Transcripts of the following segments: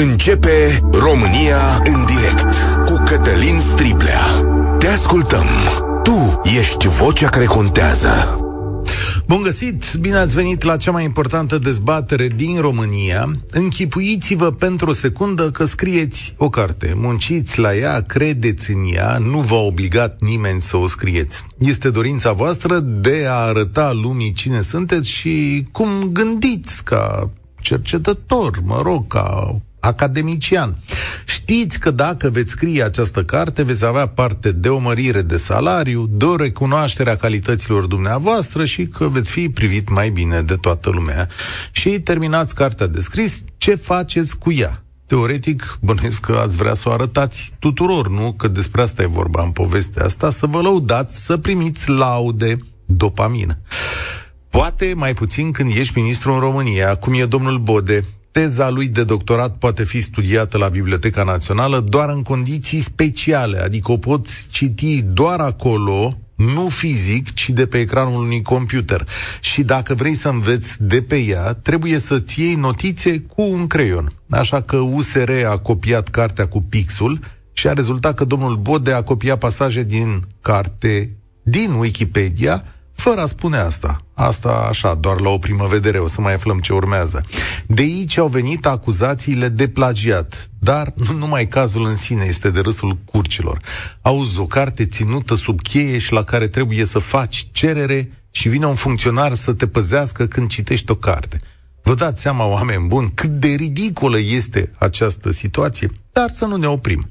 Începe România în direct cu Cătălin Striblea. Te ascultăm. Tu ești vocea care contează. Bun găsit! Bine ați venit la cea mai importantă dezbatere din România. Închipuiți-vă pentru o secundă că scrieți o carte. Munciți la ea, credeți în ea, nu v-a obligat nimeni să o scrieți. Este dorința voastră de a arăta lumii cine sunteți și cum gândiți ca cercetător, mă rog, ca academician. Știți că dacă veți scrie această carte, veți avea parte de o mărire de salariu, de o recunoaștere a calităților dumneavoastră și că veți fi privit mai bine de toată lumea. Și terminați cartea de scris, ce faceți cu ea? Teoretic, bănuiesc că ați vrea să o arătați tuturor, nu? Că despre asta e vorba în povestea asta, să vă lăudați, să primiți laude, dopamină. Poate mai puțin când ești ministru în România, cum e domnul Bode, teza lui de doctorat poate fi studiată la Biblioteca Națională doar în condiții speciale, adică o poți citi doar acolo, nu fizic, ci de pe ecranul unui computer. Și dacă vrei să înveți de pe ea, trebuie să-ți iei notițe cu un creion. Așa că USR a copiat cartea cu pixul și a rezultat că domnul Bode a copiat pasaje din carte din Wikipedia, fără a spune asta. Asta așa, doar la o primă vedere, o să mai aflăm ce urmează. De aici au venit acuzațiile de plagiat, dar nu numai cazul în sine este de râsul curcilor. Auzi, o carte ținută sub cheie și la care trebuie să faci cerere și vine un funcționar să te păzească când citești o carte. Vă dați seama, oameni buni, cât de ridicolă este această situație, dar să nu ne oprim.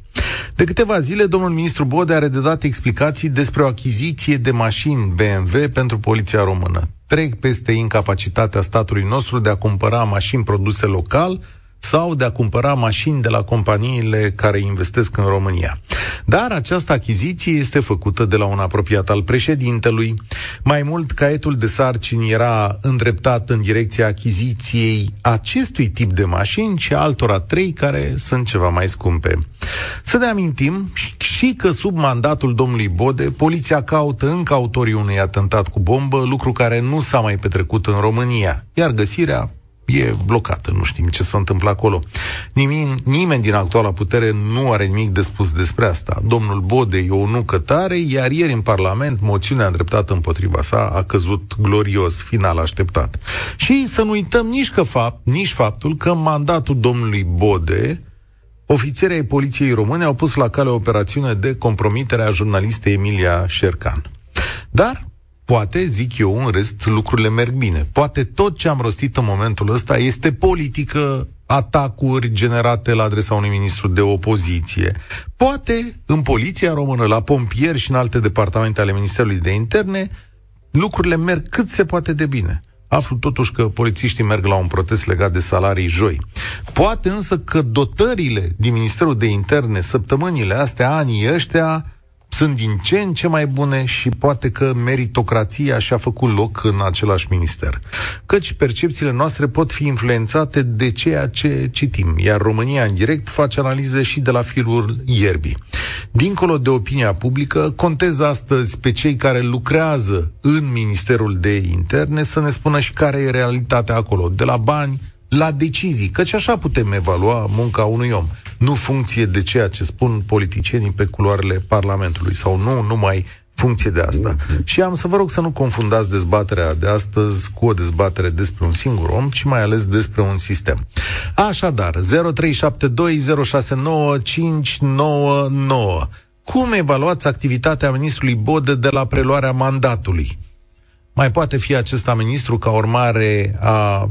De câteva zile, domnul ministru Bode are de dat explicații despre o achiziție de mașini BMW pentru poliția română. Trec peste incapacitatea statului nostru de a cumpăra mașini produse local, sau de a cumpăra mașini de la companiile care investesc în România. Dar această achiziție este făcută de la un apropiat al președintelui. Mai mult, caietul de sarcini era îndreptat în direcția achiziției acestui tip de mașini și altora trei care sunt ceva mai scumpe. Să ne amintim și că sub mandatul domnului Bode, poliția caută încă autorii unui atentat cu bombă, lucru care nu s-a mai petrecut în România, iar găsirea e blocată, nu știm ce s-a întâmplat acolo. Nimeni, nimeni din actuala putere nu are nimic de spus despre asta. Domnul Bode e o nucă tare, iar ieri în Parlament moțiunea îndreptată împotriva sa a căzut glorios, final așteptat. Și să nu uităm nici, că fapt, nici faptul că mandatul domnului Bode Ofițerii ai Poliției Române au pus la cale o operațiune de compromitere a jurnalistei Emilia Șercan. Dar Poate, zic eu, în rest, lucrurile merg bine. Poate tot ce am rostit în momentul ăsta este politică, atacuri generate la adresa unui ministru de opoziție. Poate, în poliția română, la pompieri și în alte departamente ale Ministerului de Interne, lucrurile merg cât se poate de bine. Aflu totuși că polițiștii merg la un protest legat de salarii joi. Poate însă că dotările din Ministerul de Interne săptămânile astea, anii ăștia, sunt din ce în ce mai bune și poate că meritocrația și-a făcut loc în același minister. Căci percepțiile noastre pot fi influențate de ceea ce citim, iar România în direct face analize și de la firul ierbii. Dincolo de opinia publică, contez astăzi pe cei care lucrează în Ministerul de Interne să ne spună și care e realitatea acolo, de la bani la decizii, căci așa putem evalua munca unui om nu funcție de ceea ce spun politicienii pe culoarele Parlamentului sau nu numai funcție de asta. Și am să vă rog să nu confundați dezbaterea de astăzi cu o dezbatere despre un singur om, ci mai ales despre un sistem. Așadar, 0372069599 Cum evaluați activitatea ministrului Bode de la preluarea mandatului? Mai poate fi acesta ministru ca urmare a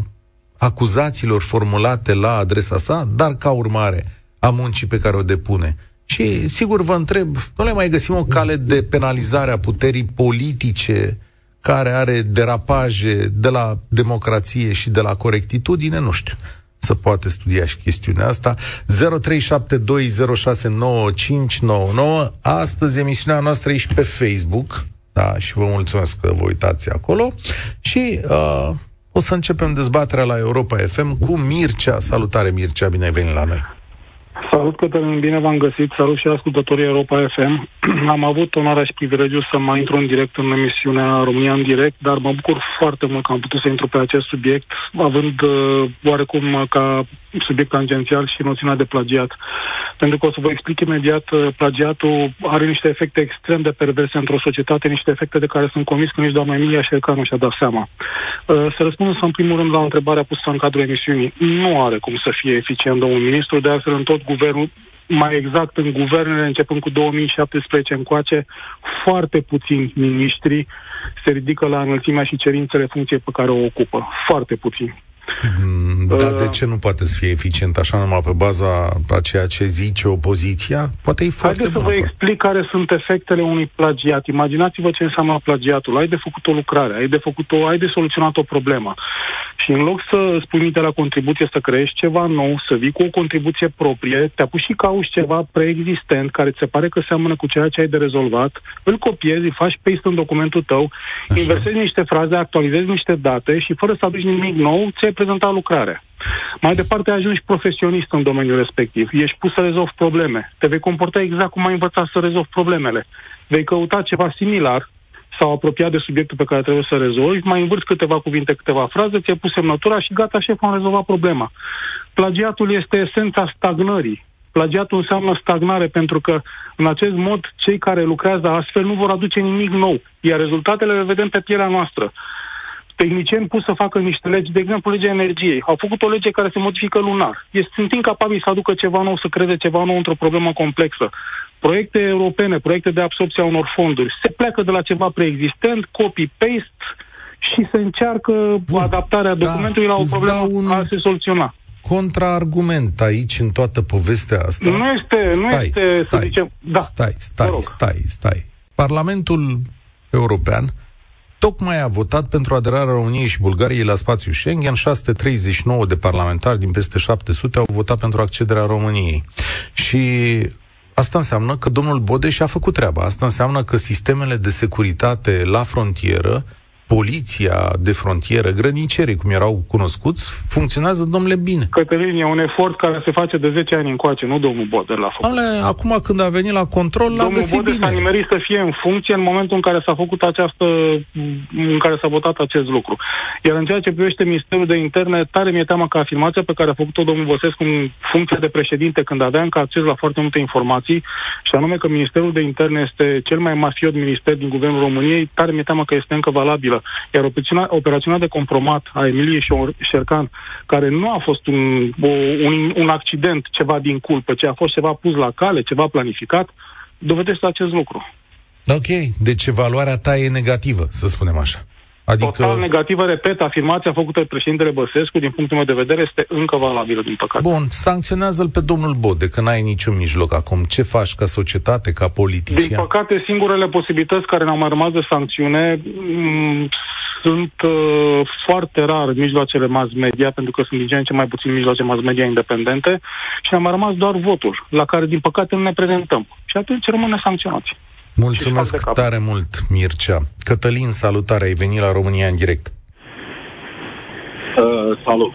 acuzațiilor formulate la adresa sa, dar ca urmare a muncii pe care o depune. Și sigur vă întreb, nu le mai găsim o cale de penalizare a puterii politice care are derapaje de la democrație și de la corectitudine? Nu știu să poate studia și chestiunea asta. 0372069599. Astăzi emisiunea noastră e și pe Facebook. Da, și vă mulțumesc că vă uitați acolo. Și uh, o să începem dezbaterea la Europa FM cu Mircea. Salutare Mircea, bine ai venit la noi. Salut, Cătălin, bine v-am găsit. Salut și ascultătorii Europa FM. Am avut onoarea și privilegiul să mai intru în direct în emisiunea România în direct, dar mă bucur foarte mult că am putut să intru pe acest subiect, având uh, oarecum ca subiect tangențial și noțiunea de plagiat. Pentru că o să vă explic imediat, uh, plagiatul are niște efecte extrem de perverse într-o societate, niște efecte de care sunt convins că nici doamna Emilia Șercanu și-a dat seama. Uh, să răspund să în primul rând la întrebarea pusă în cadrul emisiunii. Nu are cum să fie eficient un ministru, de altfel în tot guvernul mai exact în guvernele începând cu 2017 încoace, foarte puțini miniștri se ridică la înălțimea și cerințele funcției pe care o ocupă. Foarte puțini. Mm, dar uh, de ce nu poate să fie eficient așa numai pe baza a ceea ce zice opoziția? Poate e foarte Haideți să vă explic care sunt efectele unui plagiat. Imaginați-vă ce înseamnă plagiatul. Ai de făcut o lucrare, ai de, făcut o, ai de soluționat o problemă. Și în loc să spui minte la contribuție să crești ceva nou, să vii cu o contribuție proprie, te apuci și cauți ceva preexistent care ți se pare că seamănă cu ceea ce ai de rezolvat, îl copiezi, faci paste în documentul tău, Așa. inversezi niște fraze, actualizezi niște date și fără să aduci nimic nou, ți-ai prezentat lucrarea. Mai departe ajungi profesionist în domeniul respectiv. Ești pus să rezolvi probleme. Te vei comporta exact cum ai învățat să rezolvi problemele. Vei căuta ceva similar sau apropiat de subiectul pe care trebuie să rezolvi, mai învârți câteva cuvinte, câteva fraze, ți-ai pus semnătura și gata, șef, am rezolvat problema. Plagiatul este esența stagnării. Plagiatul înseamnă stagnare pentru că în acest mod cei care lucrează astfel nu vor aduce nimic nou, iar rezultatele le vedem pe pielea noastră tehnicieni pus să facă niște legi, de exemplu legea energiei. Au făcut o lege care se modifică lunar. Este, sunt incapabili să aducă ceva nou, să creeze ceva nou într-o problemă complexă. Proiecte europene, proiecte de absorpție a unor fonduri, se pleacă de la ceva preexistent, copy-paste și se încearcă Bun, adaptarea da, documentului la o problemă un... a se soluționa contraargument aici în toată povestea asta. Nu este, nu stai, este, stai, să zicem, da. Stai, stai, stai, stai. Parlamentul European tocmai a votat pentru aderarea României și Bulgariei la spațiul Schengen. 639 de parlamentari din peste 700 au votat pentru accederea României. Și Asta înseamnă că domnul Bodeș a făcut treaba. Asta înseamnă că sistemele de securitate la frontieră poliția de frontieră, grănicerii, cum erau cunoscuți, funcționează, domnule, bine. Cătălin, e un efort care se face de 10 ani încoace, nu domnul Boder la făcut. Ale, acum când a venit la control, l-a domnul găsit Boder bine. s-a nimerit să fie în funcție în momentul în care s-a făcut această, în care s-a votat acest lucru. Iar în ceea ce privește Ministerul de Interne, tare mi-e teamă că afirmația pe care a făcut-o domnul Băsescu în funcție de președinte, când avea încă acces la foarte multe informații, și anume că Ministerul de Interne este cel mai mafiot minister din Guvernul României, tare mi-e teamă că este încă valabilă politică. Iar operațiunea, operațiunea de compromat a Emiliei Șercan, care nu a fost un, o, un, un accident, ceva din culpă, ci a fost ceva pus la cale, ceva planificat, dovedește acest lucru. Ok, deci valoarea ta e negativă, să spunem așa. Adică... Total negativă, repet, afirmația făcută de președintele Băsescu, din punctul meu de vedere, este încă valabilă, din păcate. Bun, sancționează-l pe domnul Bode, că n-ai niciun mijloc acum. Ce faci ca societate, ca politician? Din păcate, singurele posibilități care ne-au mai rămas de sancțiune m- sunt uh, foarte rar mijloacele mass media, pentru că sunt din ce în ce mai puțin mijloace mass media independente și ne-a mai rămas doar votul, la care, din păcate, nu ne prezentăm. Și atunci rămâne sancționați. Mulțumesc tare mult, Mircea. Cătălin, salutare, ai venit la România în direct. Uh, salut,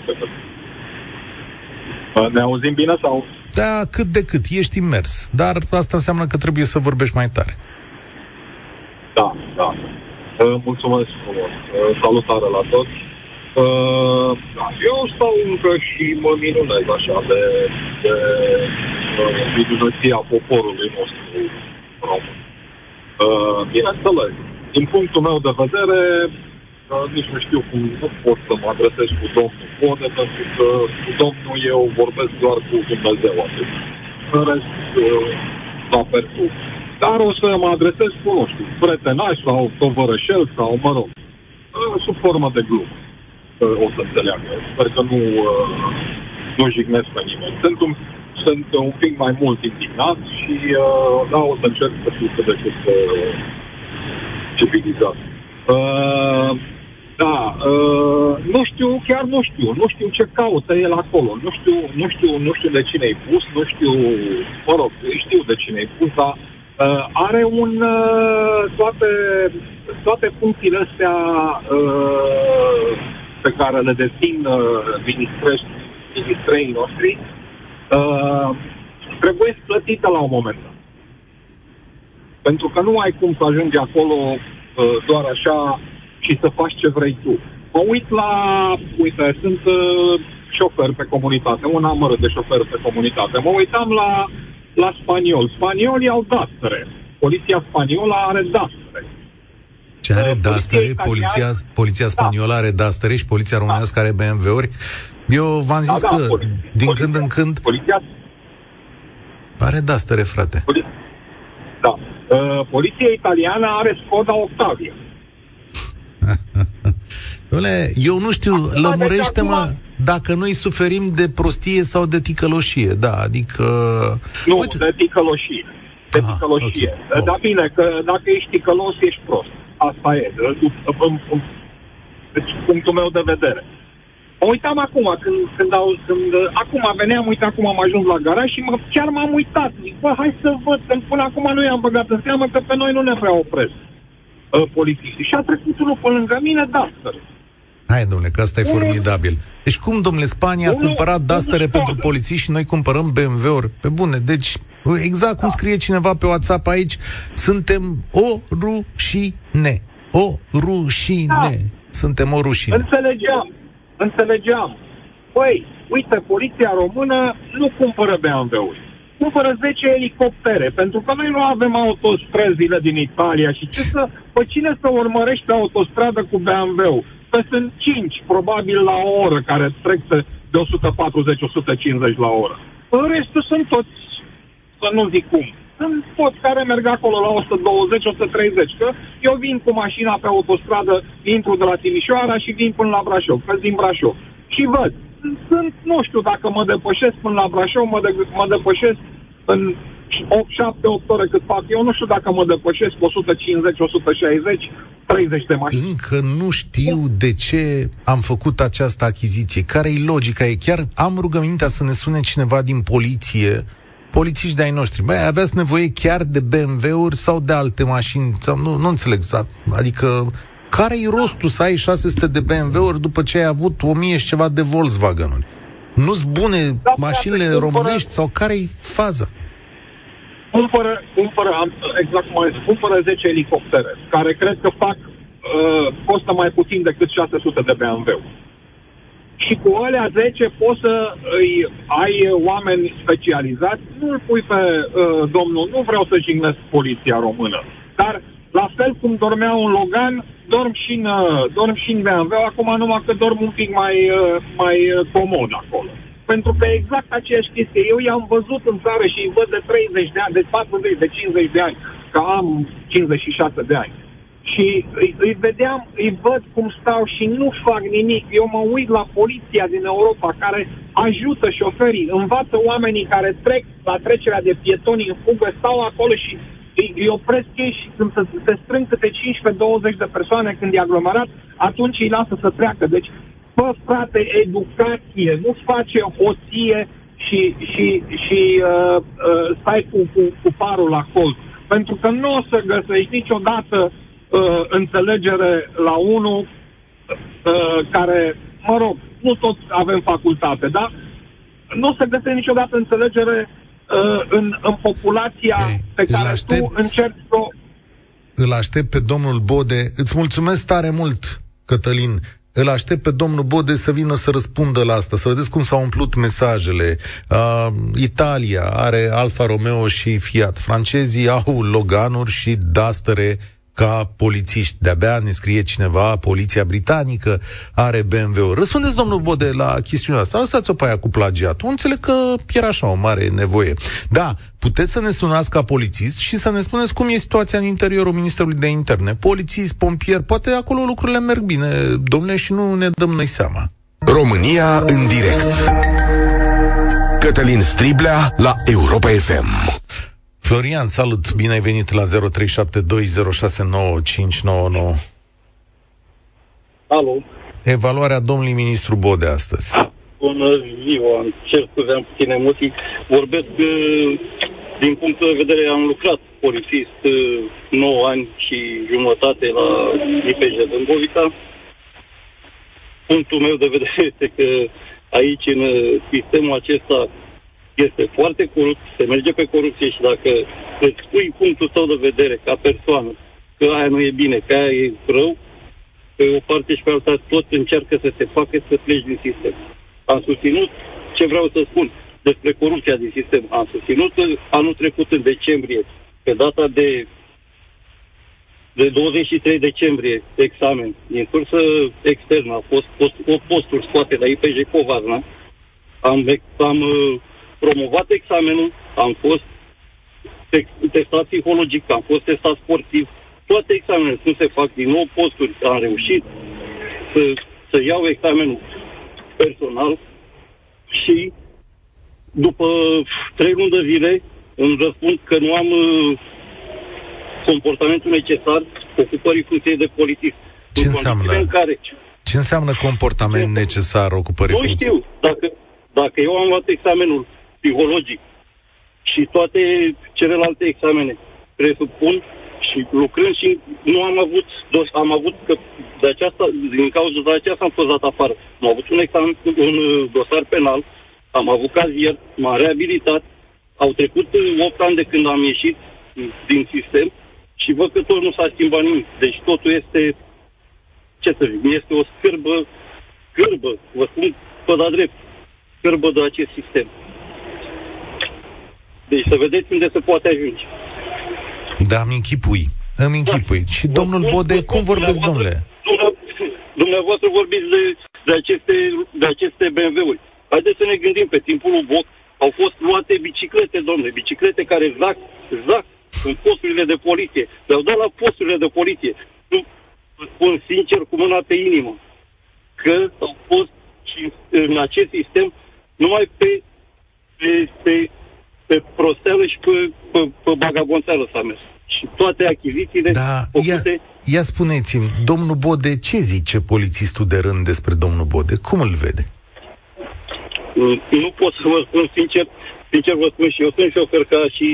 Uh, ne auzim bine sau? Da, cât de cât, ești imers, dar asta înseamnă că trebuie să vorbești mai tare. Da, da. Uh, mulțumesc frumos. Uh, salutare la toți. Uh, da, eu stau încă și mă minunez așa de, de uh, minunăția poporului nostru român. Uh, bineînțeles, din punctul meu de vedere, uh, nici nu știu cum nu pot să mă adresez cu domnul Bode, pentru că cu domnul eu vorbesc doar cu Dumnezeu atât. În rest, uh, la persoană. Dar o să mă adresez cu, nu știu, prietenaș sau tovărășel sau, mă rog, uh, sub formă de glumă. Uh, o să înțeleagă. Sper că nu, uh, nu jignesc pe nimeni. Sunt un sunt un pic mai mult indignat și uh, da, o să încerc să fiu cât de cât uh, civilizat. Uh, da, uh, nu știu, chiar nu știu, nu știu ce caută el acolo, nu știu, nu știu, nu știu de cine-i pus, nu știu, mă rog, știu de cine-i pus, dar uh, are un, uh, toate, toate funcțiile astea uh, pe care le dețin uh, ministrei noștri, uh, trebuie plătită la un moment dat. Pentru că nu ai cum să ajungi acolo uh, doar așa și să faci ce vrei tu. Mă uit la, uite, sunt uh, șofer pe comunitate, un amăr de șofer pe comunitate. Mă uitam la, la spaniol. Spaniolii au dastere. Poliția spaniolă are dastere. Ce are dastere? Poliția, poliția da. spaniolă are dastere și poliția românească are BMW-uri? Eu v-am zis da, da, că poli- din poliția, când în când... Poliția... Are dastere, frate. Poli- da. Uh, poliția italiană are Skoda Octavia. Dole, eu nu știu, acum, lămurește-mă acum... dacă noi suferim de prostie sau de ticăloșie, da, adică... Nu, Uite... de ticăloșie. De Aha, ticăloșie. Okay. Dar bine, că dacă ești ticălos, ești prost. Asta e. Deci, punctul meu de vedere. Mă uitam acum, când, când, au, când acum veneam, uite, acum am ajuns la garaj și mă, chiar m-am uitat. Zic, bă, hai să văd, că până acum nu i-am băgat în seamă că pe noi nu ne prea opresc uh, polițiștii. Și a trecut unul pe lângă mine, Duster. Hai, domnule, că asta e formidabil. Deci cum, domnule, Spania a cumpărat Dastere pentru polițiști și noi cumpărăm BMW-uri? Pe bune, deci exact cum scrie cineva pe WhatsApp aici, suntem o rușine. O rușine. Da. Suntem o rușine. Înțelegeam înțelegeam. Păi, uite, poliția română nu cumpără BMW-uri. Cumpără 10 elicoptere, pentru că noi nu avem autostrăzile din Italia și ce să, pe cine să urmărești pe autostradă cu BMW? Că sunt 5, probabil, la o oră, care trec de 140-150 la oră. În restul sunt toți, să nu zic cum, sunt toți care merg acolo la 120-130, că eu vin cu mașina pe autostradă, intru de la Timișoara și vin până la Brașov, că din Brașov. Și văd, sunt, nu știu dacă mă depășesc până la Brașov, mă, de, mă depășesc în 8, 7, 8 ore cât fac eu, nu știu dacă mă depășesc 150, 160, 30 de mașini. Încă nu știu de ce am făcut această achiziție. Care e logica? E chiar am rugămintea să ne sune cineva din poliție polițiști de ai noștri. Băi, aveați nevoie chiar de BMW-uri sau de alte mașini? Sau, nu, nu înțeleg exact. Adică, care-i rostul să ai 600 de BMW-uri după ce ai avut 1000 și ceva de Volkswagen-uri? Nu-s bune da, mașinile da, românești sau care-i faza? Cumpără, cumpără, exact cum am zis, cumpără 10 elicoptere, care cred că fac, uh, costă mai puțin decât 600 de BMW-uri și cu alea 10 poți să îi ai oameni specializați, nu îl pui pe uh, domnul, nu vreau să jignesc poliția română, dar la fel cum dormea un Logan, dorm și în, uh, dorm și în BMW, acum numai că dorm un pic mai, uh, mai uh, comod acolo. Pentru că exact aceeași chestie. Eu i-am văzut în țară și îi văd de 30 de ani, de 40, de 50 de ani, că am 56 de ani și îi, îi vedeam, îi văd cum stau și nu fac nimic. Eu mă uit la poliția din Europa care ajută șoferii, învață oamenii care trec la trecerea de pietoni în fugă, stau acolo și îi, îi opresc ei și când se, se strâng câte 15-20 de persoane când e aglomerat, atunci îi lasă să treacă. Deci, fă, frate, educație, nu face hoție și, și, și uh, uh, stai cu, cu, cu parul la colț. Pentru că nu o să găsești niciodată uh, înțelegere la unul uh, care, mă rog, nu toți avem facultate, da? Nu se găsește niciodată înțelegere uh, în, în populația okay. pe care aștept, tu încerci să o... Îl aștept pe domnul Bode. Îți mulțumesc tare mult, Cătălin. Îl aștept pe domnul Bode să vină să răspundă la asta, să vedeți cum s-au umplut mesajele. Uh, Italia are Alfa Romeo și Fiat. Francezii au Loganuri și Dastere ca polițiști. De-abia ne scrie cineva, poliția britanică are BMW-uri. Răspundeți, domnul Bode, la chestiunea asta. Lăsați-o pe aia cu plagiatul. Înțeleg că era așa o mare nevoie. Da, puteți să ne sunați ca polițist și să ne spuneți cum e situația în interiorul Ministerului de Interne. Polițist, pompier, poate acolo lucrurile merg bine, domnule, și nu ne dăm noi seama. România în direct. Cătălin Striblea la Europa FM. Florian, salut! Bine ai venit la 0372069599. Alo! Evaluarea domnului ministru Bode astăzi. Bună ziua! Îmi cer scuze, am puține emoții. Vorbesc uh, din punctul de vedere, am lucrat polițist 9 uh, ani și jumătate la IPJ Dâmbovița. Punctul meu de vedere este că aici, în uh, sistemul acesta, este foarte corupt, se merge pe corupție și dacă îți spui punctul tău de vedere ca persoană că aia nu e bine, că aia e rău, pe o parte și pe alta tot încearcă să te facă să pleci din sistem. am susținut ce vreau să spun despre corupția din sistem. Am susținut anul trecut, în decembrie, pe data de de 23 decembrie examen din cursă externă, a fost post, o posturi scoate la IPJ Covazna, am, am uh, promovat examenul, am fost testat psihologic, am fost testat sportiv, toate examenele nu se fac din nou posturi, am reușit să, să iau examenul personal și după trei luni de zile îmi răspund că nu am uh, comportamentul necesar ocupării funcției de polițist. Ce înseamnă? În care... Ce înseamnă comportament ce necesar ocupării funcției? Nu știu. Dacă, dacă eu am luat examenul psihologic și toate celelalte examene presupun și lucrând și nu am avut, am avut că de aceasta, din cauza de aceasta am fost dat afară. Am avut un examen, un uh, dosar penal, am avut cazier, m-am reabilitat, au trecut 8 ani de când am ieșit din sistem și văd că tot nu s-a schimbat nimic. Deci totul este, ce să zic, este o scârbă, scârbă, vă spun pe da drept, scârbă de acest sistem. Deci să vedeți unde se poate ajunge. Da, îmi închipui. Îmi închipui. Da. Și domnul Bode, cum vorbesc, domnule? Dumneavoastră vorbiți de, de, aceste, de aceste BMW-uri. Haideți să ne gândim, pe timpul lui Boc au fost luate biciclete, domnule, biciclete care zac, zac în posturile de poliție. Le-au dat la posturile de poliție. Nu spun sincer, cu mâna pe inimă, că au fost și în acest sistem numai pe, pe, pe, pe prosteală și pe, pe, pe bagabonțeală s-a mers. Și toate achizițiile da, făcute... Ia, ia spuneți-mi, domnul Bode, ce zice polițistul de rând despre domnul Bode? Cum îl vede? Nu pot să vă spun sincer, sincer vă spun și eu sunt șofer ca și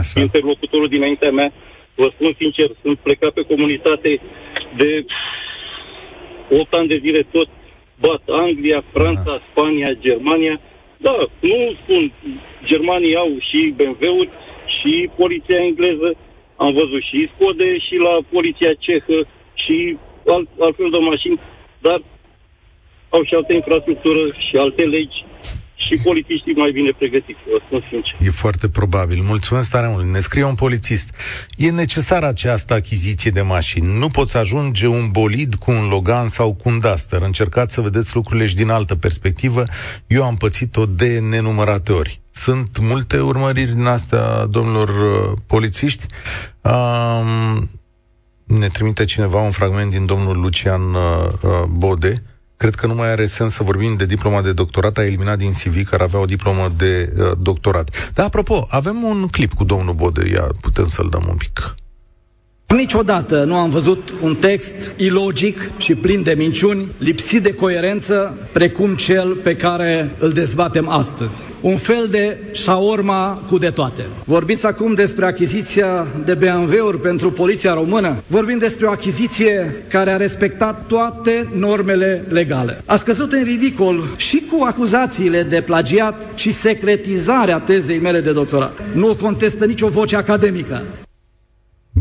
Așa. interlocutorul dinaintea mea. Vă spun sincer, sunt plecat pe comunitate de 8 ani de zile tot bat Anglia, Franța, Aha. Spania, Germania. Da, nu spun, germanii au și BMW-uri și poliția engleză, am văzut și Scode și la poliția cehă și alt, altfel de mașini, dar au și altă infrastructură și alte legi și polițiștii mai bine pregătiți, vă spun sincer. E foarte probabil. Mulțumesc tare mult. Ne scrie un polițist. E necesară această achiziție de mașini. Nu poți ajunge un bolid cu un Logan sau cu un Duster. Încercați să vedeți lucrurile și din altă perspectivă. Eu am pățit-o de nenumărate ori. Sunt multe urmăriri din astea, domnilor uh, polițiști. Um, ne trimite cineva un fragment din domnul Lucian uh, uh Bode, Cred că nu mai are sens să vorbim de diploma de doctorat. A eliminat din CV care avea o diplomă de uh, doctorat. Dar, apropo, avem un clip cu domnul Bode. Ia, putem să-l dăm un pic. Niciodată nu am văzut un text ilogic și plin de minciuni, lipsit de coerență, precum cel pe care îl dezbatem astăzi. Un fel de șaorma cu de toate. Vorbiți acum despre achiziția de BMW-uri pentru poliția română. Vorbim despre o achiziție care a respectat toate normele legale. A scăzut în ridicol și cu acuzațiile de plagiat și secretizarea tezei mele de doctorat. Nu o contestă nicio voce academică.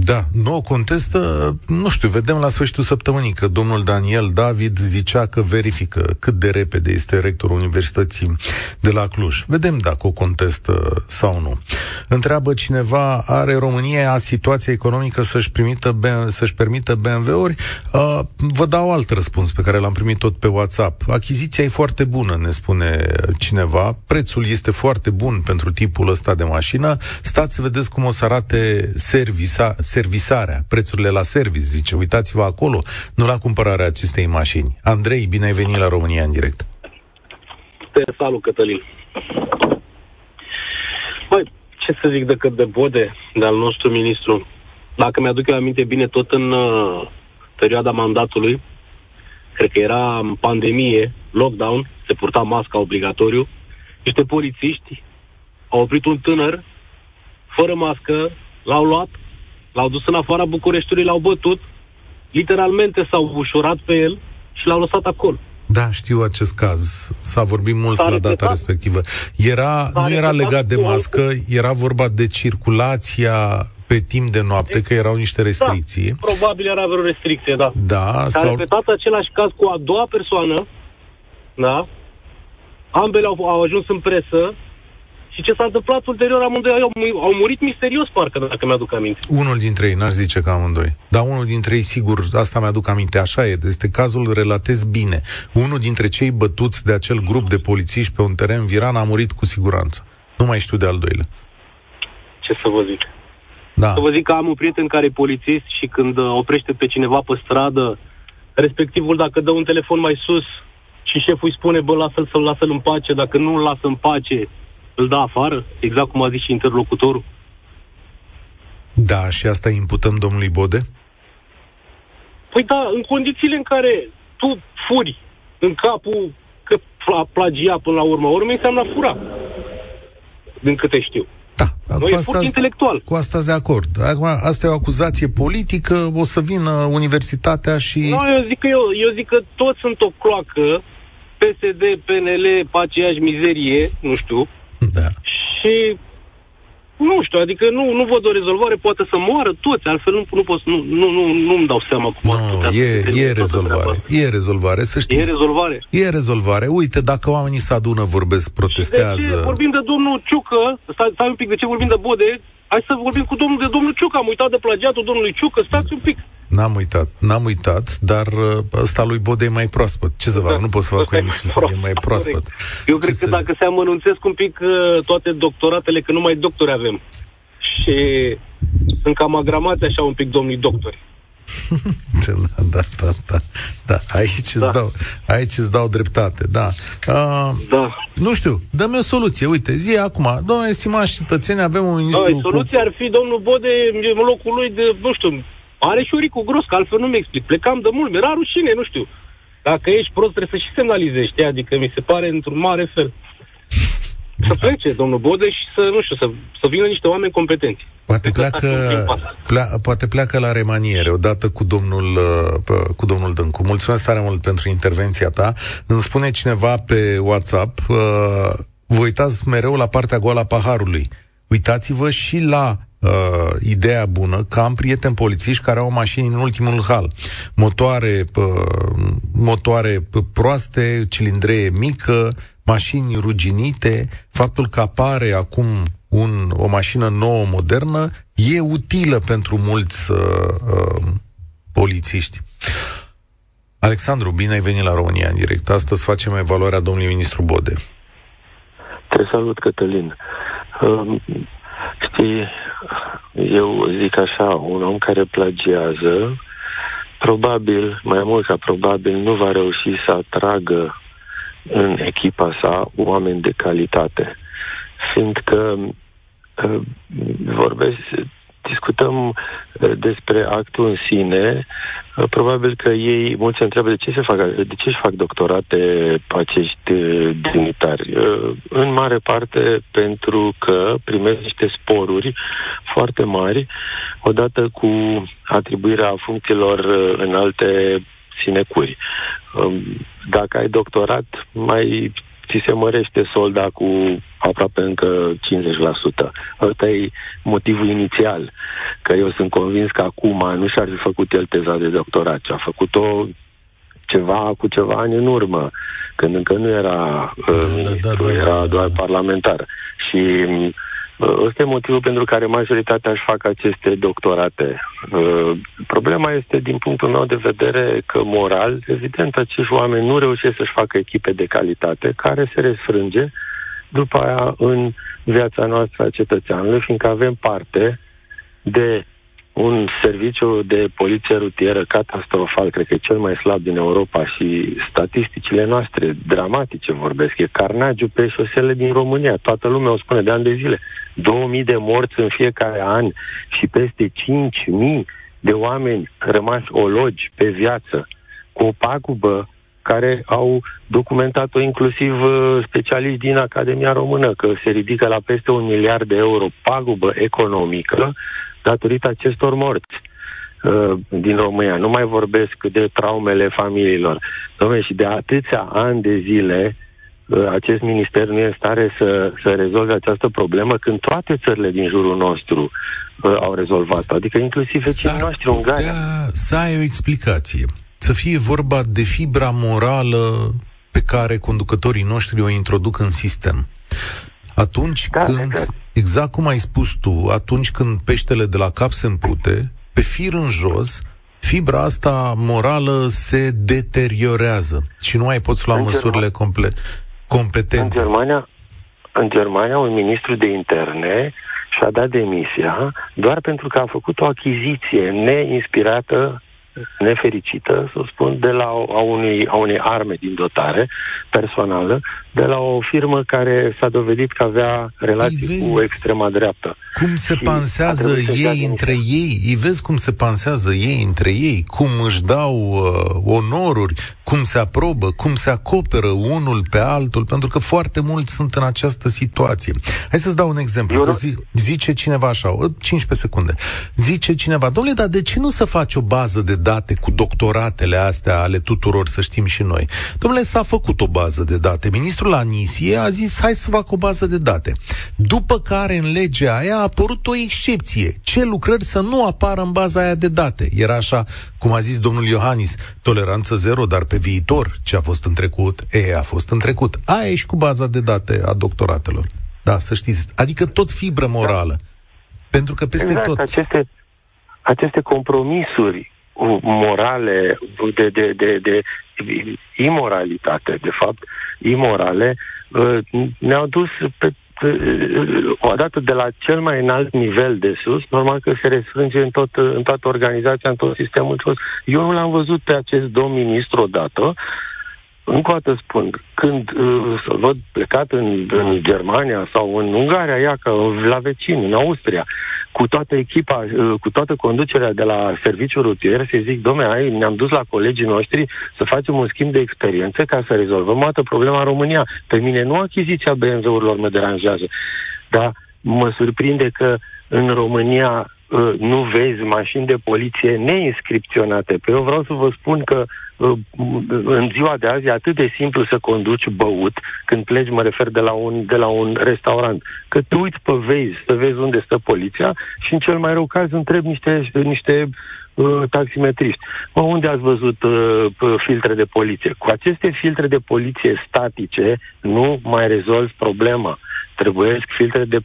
Da, nu o contestă, nu știu, vedem la sfârșitul săptămânii că domnul Daniel David zicea că verifică cât de repede este rectorul Universității de la Cluj. Vedem dacă o contestă sau nu. Întreabă cineva, are România situația economică să-și, primită, să-și permită BMW-uri? Uh, vă dau alt răspuns pe care l-am primit tot pe WhatsApp. Achiziția e foarte bună, ne spune cineva. Prețul este foarte bun pentru tipul ăsta de mașină. Stați să vedeți cum o să arate servisa, servisarea, prețurile la service, zice, uitați-vă acolo, nu la cumpărarea acestei mașini. Andrei, bine ai venit la România în direct. Te salut, Cătălin. Păi, ce să zic decât de Bode, de al nostru ministru. Dacă mi-aduc eu aminte bine, tot în uh, perioada mandatului, cred că era în pandemie, lockdown, se purta masca obligatoriu, niște polițiști au oprit un tânăr fără mască, l-au luat, L-au dus în afara Bucureștiului, l-au bătut, literalmente s-au ușurat pe el și l-au lăsat acolo. Da, știu acest caz. S-a vorbit mult S-a la data respectivă. Era, nu era legat de mască, era vorba de circulația pe timp de noapte, că erau niște restricții. Da, probabil era vreo restricție, da. Da. S-a sau... repetat același caz cu a doua persoană, da, ambele au, au ajuns în presă și ce s-a întâmplat ulterior, amândoi au, au murit misterios, parcă, dacă mi-aduc aminte. Unul dintre ei, n-aș zice că amândoi. Dar unul dintre ei, sigur, asta mi-aduc aminte, așa e, este cazul, relatez bine. Unul dintre cei bătuți de acel grup de polițiști pe un teren viran a murit cu siguranță. Nu mai știu de al doilea. Ce să vă zic? Da. Să vă zic că am un prieten care e polițist și când uh, oprește pe cineva pe stradă, respectivul dacă dă un telefon mai sus și șeful îi spune, bă, lasă-l să-l lasă-l în pace, dacă nu îl lasă în pace, îl dă afară, exact cum a zis și interlocutorul. Da, și asta imputăm domnului Bode? Păi da, în condițiile în care tu furi în capul că plagia până la urmă, urmă înseamnă a fura. Din câte știu. Da, nu, cu e asta, furt intelectual. Cu asta de acord. Acum, asta e o acuzație politică, o să vină universitatea și... Nu, eu zic că, eu, eu zic că toți sunt o cloacă, PSD, PNL, pe aceeași mizerie, nu știu. Da. Și nu știu, adică nu, nu văd o rezolvare, poate să moară toți, altfel nu, nu pot, nu, nu, nu, nu-mi dau seama cum nu, e, e rezolvare, e rezolvare, să știi. E rezolvare? E rezolvare. Uite, dacă oamenii se adună, vorbesc, protestează... Și de ce vorbim de domnul Ciucă, stai, stai un pic, de ce vorbim de Bode, hai să vorbim cu domnul de domnul Ciucă, am uitat de plagiatul domnului Ciucă, stați un pic. N-am uitat, n-am uitat, dar uh, ăsta lui Bode e mai proaspăt. Ce să fac? Da, nu pot să fac cu emisiune, e mai proaspăt. Eu cred Ce că dacă se amănunțesc un pic uh, toate doctoratele, că numai doctori avem, și sunt cam agramați așa un pic domnii doctori. da, da, da, da, da. Aici, da. Îți dau, aici îți dau dreptate, da. Uh, da. Nu știu, dă-mi o soluție. Uite, zi acum, domnule estimați cetățeni, avem un ministru... Da, soluția cu... ar fi domnul Bode în locul lui de, nu știu, are și Oricu Gros, că altfel nu mi explic. Plecam de mult, mi-era rușine, nu știu. Dacă ești prost, trebuie să și semnalizezi, știi? Adică mi se pare într-un mare fel. Să plece domnul Bode și să, nu știu, să, să vină niște oameni competenți. Poate pleacă, plea, poate pleacă la remaniere odată cu domnul, uh, cu domnul Dâncu. Mulțumesc tare mult pentru intervenția ta. Îmi spune cineva pe WhatsApp, uh, vă uitați mereu la partea goală a paharului. Uitați-vă și la uh, ideea bună că am prieteni polițiști care au mașini în ultimul hal. Motoare, uh, motoare proaste, cilindree mică, mașini ruginite, faptul că apare acum un, o mașină nouă, modernă, e utilă pentru mulți uh, uh, polițiști. Alexandru, bine ai venit la România în direct. Astăzi facem evaluarea domnului ministru Bode. Te salut, Cătălin. Uh, știi, eu zic așa, un om care plagiază, probabil, mai mult ca probabil, nu va reuși să atragă în echipa sa oameni de calitate. Fiindcă uh, vorbesc, discutăm uh, despre actul în sine, uh, probabil că ei, mulți se întreabă de ce se fac, de ce își fac doctorate acești dignitari. În mare parte pentru că primesc niște sporuri foarte mari, odată cu atribuirea funcțiilor în alte sinecuri. Um, dacă ai doctorat, mai ți se mărește solda cu aproape încă 50%. Ăsta e motivul inițial, că eu sunt convins că acum nu și-ar fi făcut el teza de doctorat, ci a făcut-o ceva cu ceva ani în urmă, când încă nu era uh, da, ministru, da, da, da, era da, doar parlamentar. Și Ăsta e motivul pentru care majoritatea își fac aceste doctorate. Uh, problema este, din punctul meu de vedere, că moral, evident, acești oameni nu reușesc să-și facă echipe de calitate, care se resfrânge după aia în viața noastră a cetățeanului, fiindcă avem parte de un serviciu de poliție rutieră catastrofal, cred că e cel mai slab din Europa și statisticile noastre dramatice vorbesc. E carnagiu pe șosele din România. Toată lumea o spune de ani de zile. 2000 de morți în fiecare an și peste 5000 de oameni rămași ologi pe viață cu o pagubă care au documentat-o inclusiv uh, specialiști din Academia Română, că se ridică la peste un miliard de euro pagubă economică datorită acestor morți uh, din România. Nu mai vorbesc de traumele familiilor. Dom'le, și de atâția ani de zile uh, acest minister nu e în stare să, să rezolve această problemă când toate țările din jurul nostru uh, au rezolvat-o, adică inclusiv vecinii noștri, Ungaria. Să ai o explicație. Să fie vorba de fibra morală pe care conducătorii noștri o introduc în sistem. Atunci da, când, exact. exact cum ai spus tu, atunci când peștele de la cap se împute, pe fir în jos, fibra asta morală se deteriorează și nu mai poți lua în măsurile comple- competente. În Germania, în Germania, un ministru de interne și-a dat demisia doar pentru că a făcut o achiziție neinspirată nefericită, să spun, de la a unei, a unei arme din dotare personală, de la o firmă care s-a dovedit că avea relații cu extrema dreaptă. Cum se și pansează ei între ei, îi vezi cum se pansează ei între ei, cum își dau uh, onoruri, cum se aprobă, cum se acoperă unul pe altul, pentru că foarte mulți sunt în această situație. Hai să-ți dau un exemplu. Eu... Zi, zice cineva așa, 15 secunde. Zice cineva, domnule, dar de ce nu să faci o bază de date cu doctoratele astea ale tuturor, să știm și noi? Domnule, s-a făcut o bază de date. Ministrul Anisie a zis, hai să fac o bază de date. După care, în legea aia, a apărut o excepție. Ce lucrări să nu apară în baza aia de date? Era așa, cum a zis domnul Iohannis, toleranță zero, dar pe viitor, ce a fost în trecut, e, a fost în trecut. Aia e și cu baza de date a doctoratelor. Da, să știți. Adică tot fibră morală. Da. Pentru că peste exact, tot... Aceste, aceste compromisuri morale, de, de, de, de imoralitate, de fapt, imorale, uh, ne-au dus pe o dată de la cel mai înalt nivel de sus, normal că se restrânge în, tot, în toată organizația, în tot sistemul jos. Eu nu l-am văzut pe acest domn ministru odată, încă o dată spun, când uh, să văd plecat în, în Germania sau în Ungaria, ia că la vecini, în Austria, cu toată echipa, uh, cu toată conducerea de la serviciul rutier, să zic, domne, hai, ne-am dus la colegii noștri să facem un schimb de experiențe ca să rezolvăm toată problema în România. Pe mine nu achiziția BMW-urilor mă deranjează, dar mă surprinde că în România uh, nu vezi mașini de poliție neinscripționate. Păi eu vreau să vă spun că uh, în ziua de azi e atât de simplu să conduci băut, când pleci, mă refer de la un, de la un restaurant, că tu uiți pe vezi să vezi unde stă poliția și în cel mai rău caz întrebi niște, niște uh, taximetriști. Mă, unde ați văzut uh, filtre de poliție? Cu aceste filtre de poliție statice nu mai rezolvi problema trebuie filtre de,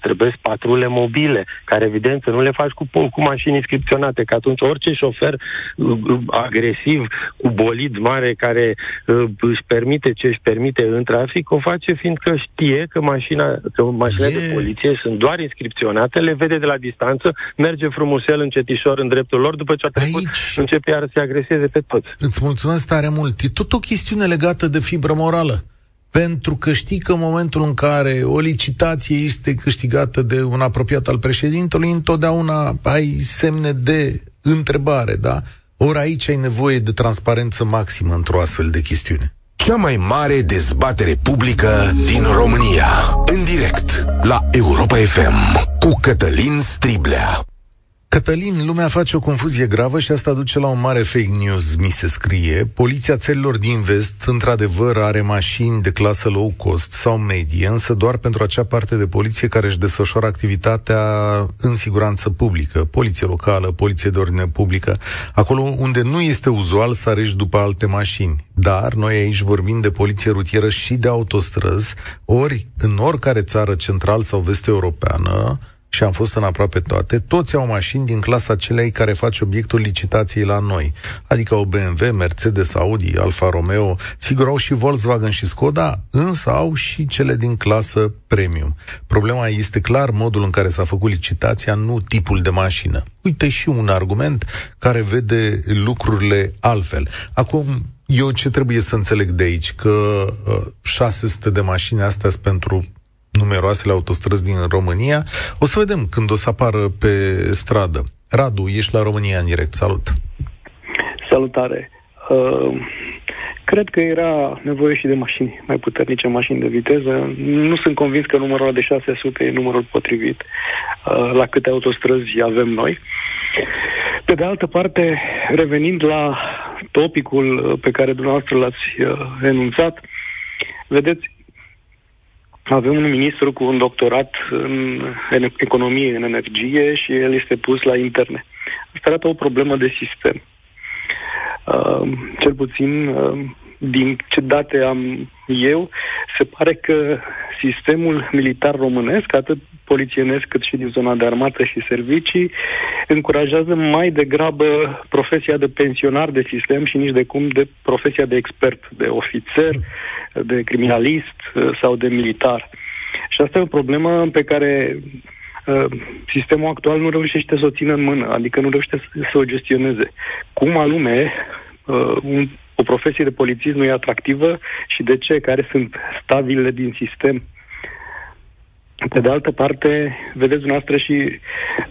trebuie patrule mobile, care evident să nu le faci cu, cu mașini inscripționate, că atunci orice șofer uh, uh, agresiv, cu bolid mare, care uh, își permite ce își permite în trafic, o face fiindcă știe că, mașina, că mașinile yeah. de poliție sunt doar inscripționate, le vede de la distanță, merge frumosel încetișor în dreptul lor, după ce a trecut, Aici... începe iar să se agreseze pe toți. Îți mulțumesc tare mult. E tot o chestiune legată de fibră morală pentru că știi că în momentul în care o licitație este câștigată de un apropiat al președintelui, întotdeauna ai semne de întrebare, da? Ori aici ai nevoie de transparență maximă într-o astfel de chestiune. Cea mai mare dezbatere publică din România. În direct la Europa FM cu Cătălin Striblea. Cătălin, lumea face o confuzie gravă și asta duce la un mare fake news, mi se scrie. Poliția țărilor din vest, într-adevăr, are mașini de clasă low cost sau medie, însă doar pentru acea parte de poliție care își desfășoară activitatea în siguranță publică, poliție locală, poliție de ordine publică, acolo unde nu este uzual să arești după alte mașini. Dar noi aici vorbim de poliție rutieră și de autostrăzi, ori în oricare țară central sau vest-europeană, și am fost în aproape toate, toți au mașini din clasa celei care face obiectul licitației la noi. Adică o BMW, Mercedes, Audi, Alfa Romeo, sigur au și Volkswagen și Skoda, însă au și cele din clasă premium. Problema este clar modul în care s-a făcut licitația, nu tipul de mașină. Uite și un argument care vede lucrurile altfel. Acum, eu ce trebuie să înțeleg de aici? Că uh, 600 de mașini astea sunt pentru numeroasele autostrăzi din România. O să vedem când o să apară pe stradă. Radu, ești la România în direct. Salut! Salutare! Uh, cred că era nevoie și de mașini mai puternice, mașini de viteză. Nu sunt convins că numărul de 600 e numărul potrivit uh, la câte autostrăzi avem noi. Pe de altă parte, revenind la topicul pe care dumneavoastră l-ați uh, enunțat, vedeți, avem un ministru cu un doctorat în, în economie, în energie și el este pus la interne. Asta arată o problemă de sistem. Uh, cel puțin uh, din ce date am eu, se pare că sistemul militar românesc, atât polițienesc cât și din zona de armată și servicii, încurajează mai degrabă profesia de pensionar de sistem și nici de cum de profesia de expert, de ofițer, de criminalist uh, sau de militar. Și asta e o problemă pe care uh, sistemul actual nu reușește să o țină în mână, adică nu reușește să o gestioneze. Cum anume uh, un, o profesie de polițist nu e atractivă și de ce? Care sunt stabilele din sistem? Pe de altă parte, vedeți dumneavoastră și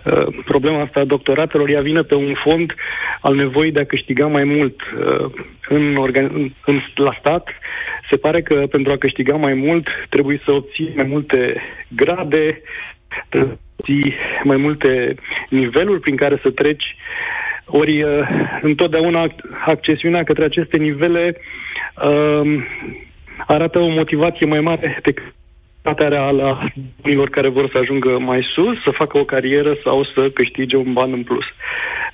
uh, problema asta a doctoratelor, ea vine pe un fond al nevoii de a câștiga mai mult uh, în, organ- în, în, la stat. Se pare că pentru a câștiga mai mult trebuie să obții mai multe grade, mai multe niveluri prin care să treci. Ori uh, întotdeauna accesiunea către aceste nivele uh, arată o motivație mai mare decât reală a unilor care vor să ajungă mai sus, să facă o carieră sau să câștige un ban în plus.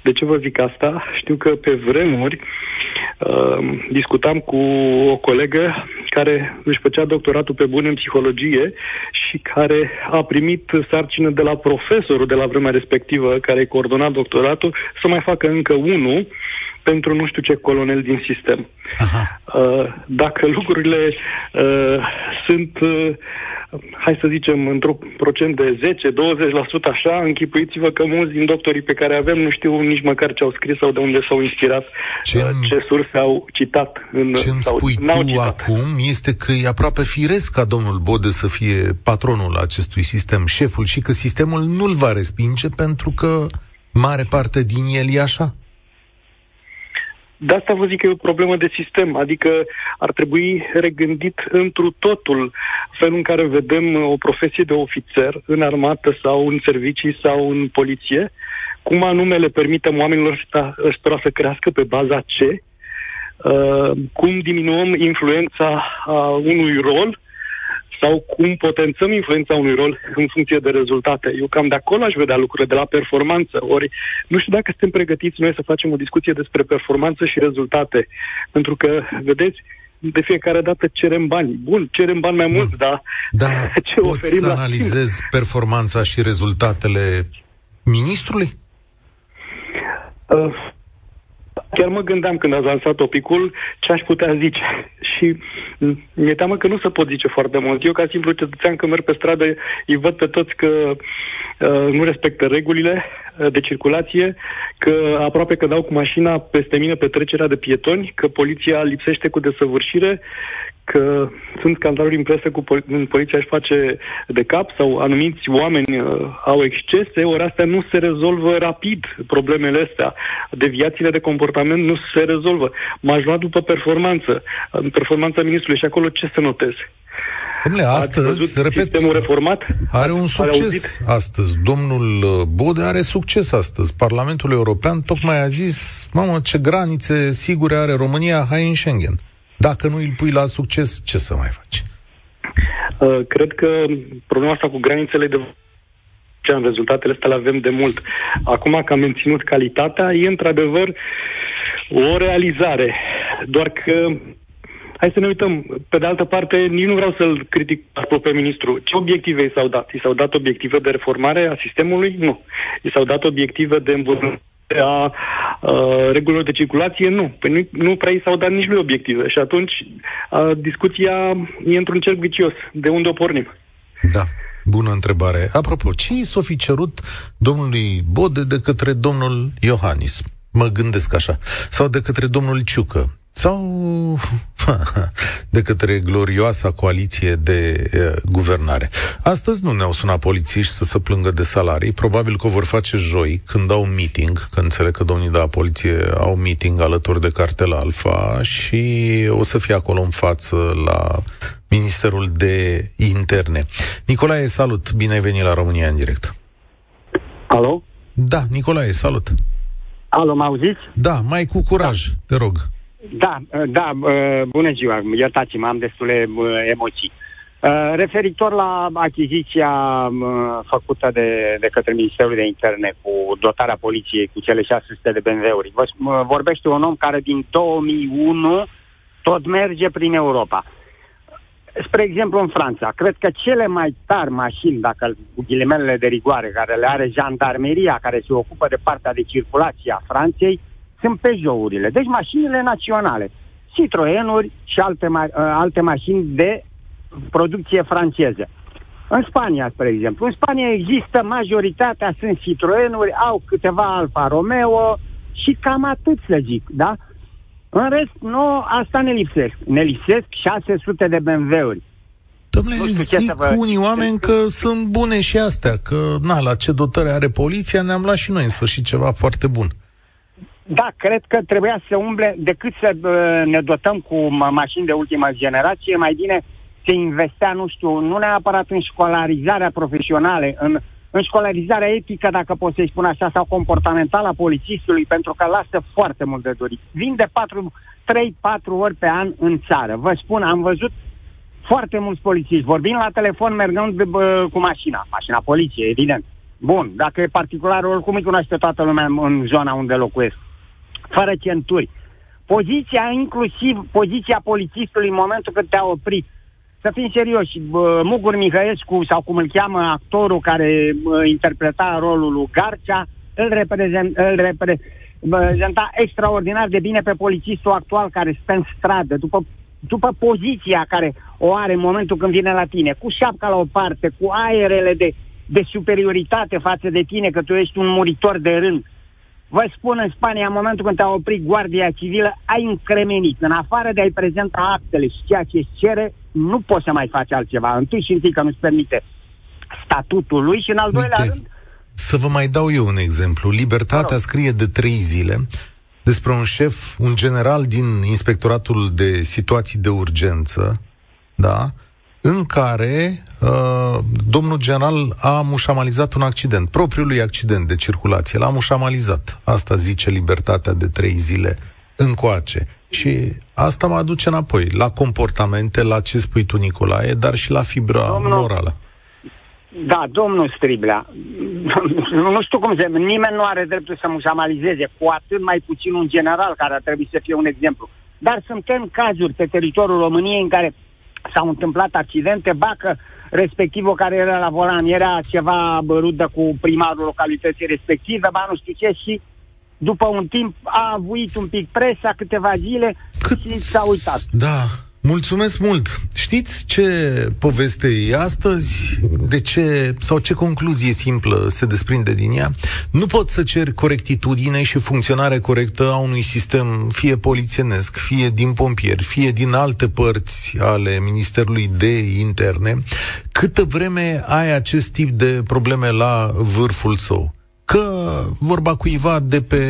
De ce vă zic asta? Știu că pe vremuri uh, discutam cu o colegă care își făcea doctoratul pe bun în psihologie și care a primit sarcină de la profesorul de la vremea respectivă care coordona doctoratul să mai facă încă unul pentru nu știu ce colonel din sistem. Aha. Uh, dacă lucrurile uh, sunt uh, hai să zicem, într-un procent de 10-20% așa, închipuiți-vă că mulți din doctorii pe care avem nu știu nici măcar ce au scris sau de unde s-au inspirat, ce, uh, ce surse au citat. În, ce îmi sau spui tu citat. acum este că e aproape firesc ca domnul Bode să fie patronul acestui sistem, șeful, și că sistemul nu-l va respinge pentru că mare parte din el e așa. De asta vă zic că e o problemă de sistem, adică ar trebui regândit întru totul felul în care vedem o profesie de ofițer în armată sau în servicii sau în poliție, cum anume le permitem oamenilor ăstora să crească pe baza ce, uh, cum diminuăm influența a unui rol sau cum potențăm influența unui rol în funcție de rezultate. Eu cam de acolo aș vedea lucrurile, de la performanță. Ori nu știu dacă suntem pregătiți noi să facem o discuție despre performanță și rezultate. Pentru că, vedeți, de fiecare dată cerem bani. Bun, cerem bani mai mult, dar da, ce oferim să analizez la performanța și rezultatele ministrului? Uh, chiar mă gândeam când ați lansat topicul ce aș putea zice. Și mi-e teamă că nu se pot zice foarte mult. Eu, ca simplu cetățean, când merg pe stradă, îi văd pe toți că uh, nu respectă regulile uh, de circulație, că aproape că dau cu mașina peste mine pe trecerea de pietoni, că poliția lipsește cu desăvârșire, că sunt scandaluri în presă cu pol- poliția își face de cap sau anumiți oameni uh, au excese, ori astea nu se rezolvă rapid, problemele astea. Deviațiile de comportament nu se rezolvă. M-aș lua după performanță, performanța ministrului și acolo ce să noteze? Domnule, astăzi, repet, reformat? are un succes astăzi. Domnul uh, Bode are succes astăzi. Parlamentul European tocmai a zis, mamă, ce granițe sigure are România, hai în Schengen. Dacă nu îl pui la succes, ce să mai faci? Uh, cred că problema asta cu granițele de ce în rezultatele astea le avem de mult. Acum că am menținut calitatea, e într-adevăr o realizare. Doar că Hai să ne uităm. Pe de altă parte, nici nu vreau să-l critic pe ministru. Ce obiective i s-au dat? I s-au dat obiective de reformare a sistemului? Nu. I s-au dat obiective de îmbunătățire a uh, regulilor de circulație, nu. Păi nu, nu prea i s-au dat nici lui obiective. Și atunci uh, discuția e într-un cerc vicios. De unde o pornim? Da. Bună întrebare. Apropo, ce i s-o fi cerut domnului Bode de către domnul Iohannis? Mă gândesc așa. Sau de către domnul Ciucă? Sau de către glorioasa coaliție de uh, guvernare. Astăzi nu ne-au sunat polițiști să se plângă de salarii, probabil că o vor face joi, când au meeting, când înțeleg că domnii de la poliție au meeting alături de cartel Alfa și o să fie acolo în față la Ministerul de Interne. Nicolae, salut! Bine ai venit la România în direct! Alo? Da, Nicolae, salut! Alo, mă auziți? Da, mai cu curaj, da. te rog. Da, da, bună ziua, iertați-mă, am destule emoții. Referitor la achiziția făcută de, de către Ministerul de Interne cu dotarea poliției cu cele 600 de BMW-uri, vorbește un om care din 2001 tot merge prin Europa. Spre exemplu, în Franța, cred că cele mai tari mașini, dacă cu ghilimelele de rigoare, care le are jandarmeria, care se ocupă de partea de circulație a Franței, sunt Peugeot-urile. Deci mașinile naționale. Citroenuri și alte, ma- ă, alte mașini de producție franceză. În Spania, spre exemplu. În Spania există majoritatea, sunt Citroenuri, au câteva Alfa Romeo și cam atât să zic, da? În rest, nu, asta ne lipsesc. Ne lipsesc 600 de BMW-uri. Domnule, zic vă... unii oameni că sunt bune și astea, că na, la ce dotare are poliția, ne-am luat și noi în sfârșit ceva foarte bun. Da, cred că trebuia să umble, decât să uh, ne dotăm cu mașini de ultima generație, mai bine se investea, nu știu, nu neapărat în școlarizarea profesională, în, în școlarizarea etică, dacă pot să-i spun așa, sau comportamentală a polițistului, pentru că lasă foarte mult de dorit. Vin de 3-4 ori pe an în țară. Vă spun, am văzut foarte mulți polițiști, vorbind la telefon, mergând de, bă, cu mașina, mașina poliției, evident. Bun, dacă e particular, oricum îi cunoaște toată lumea în zona unde locuiesc. Fără centuri. Poziția, inclusiv poziția polițistului în momentul când te-a oprit, să fim serioși, Mugur Mihăescu, sau cum îl cheamă actorul care interpreta rolul lui Garcea, îl, reprezent, îl reprezenta extraordinar de bine pe polițistul actual care stă în stradă, după, după poziția care o are în momentul când vine la tine, cu șapca la o parte, cu aerele de, de superioritate față de tine, că tu ești un muritor de rând. Vă spun, în Spania, în momentul când te-a oprit Guardia Civilă, ai încremenit. În afară de a-i prezenta actele și ceea ce îți cere, nu poți să mai faci altceva. Întâi și întâi că nu-ți permite statutul lui și în al doilea Uite, rând... Să vă mai dau eu un exemplu. Libertatea scrie de trei zile despre un șef, un general din Inspectoratul de Situații de Urgență, da, în care uh, domnul general a mușamalizat un accident, propriului accident de circulație, l-a mușamalizat. Asta zice libertatea de trei zile încoace. Și asta mă aduce înapoi, la comportamente, la ce spui tu, Nicolae, dar și la fibra domnul, morală. Da, domnul Striblea, nu știu cum se... Nimeni nu are dreptul să mușamalizeze, cu atât mai puțin un general care ar trebui să fie un exemplu. Dar suntem cazuri pe teritoriul României în care s-au întâmplat accidente, ba că respectivul care era la volan era ceva rudă cu primarul localității respective, ba nu știu ce, și după un timp a avuit un pic presa câteva zile Cât... și s-a uitat. Da, Mulțumesc mult! Știți ce poveste e astăzi? De ce, sau ce concluzie simplă se desprinde din ea? Nu pot să cer corectitudine și funcționare corectă a unui sistem, fie polițienesc, fie din pompieri, fie din alte părți ale Ministerului de Interne, câtă vreme ai acest tip de probleme la vârful său că vorba cuiva de pe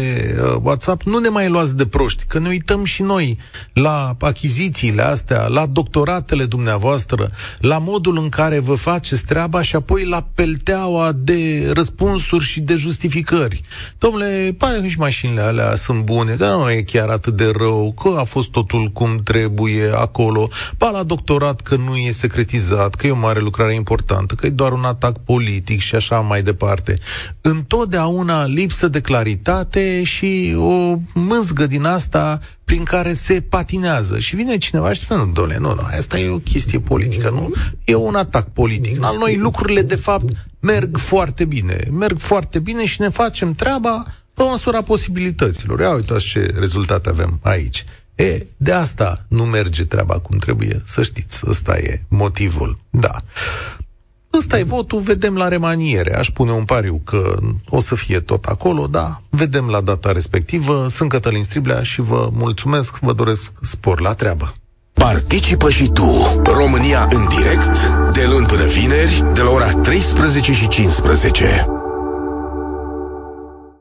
uh, WhatsApp, nu ne mai luați de proști, că ne uităm și noi la achizițiile astea, la doctoratele dumneavoastră, la modul în care vă faceți treaba și apoi la pelteaua de răspunsuri și de justificări. Domnule, pai și mașinile alea sunt bune, dar nu e chiar atât de rău, că a fost totul cum trebuie acolo, ba la doctorat că nu e secretizat, că e o mare lucrare importantă, că e doar un atac politic și așa mai departe. În tot întotdeauna lipsă de claritate și o mânzgă din asta prin care se patinează. Și vine cineva și spune, nu, dole, nu, nu, asta e o chestie politică, nu? E un atac politic. Al noi lucrurile, de fapt, merg foarte bine. Merg foarte bine și ne facem treaba pe măsura posibilităților. Ia uitați ce rezultate avem aici. E, de asta nu merge treaba cum trebuie, să știți. Ăsta e motivul. Da. Ăsta e votul, vedem la remaniere. Aș pune un pariu că o să fie tot acolo, da, vedem la data respectivă. Sunt Cătălin Striblea și vă mulțumesc, vă doresc spor la treabă. Participă și tu, România în direct, de luni până vineri, de la ora 13 și 15.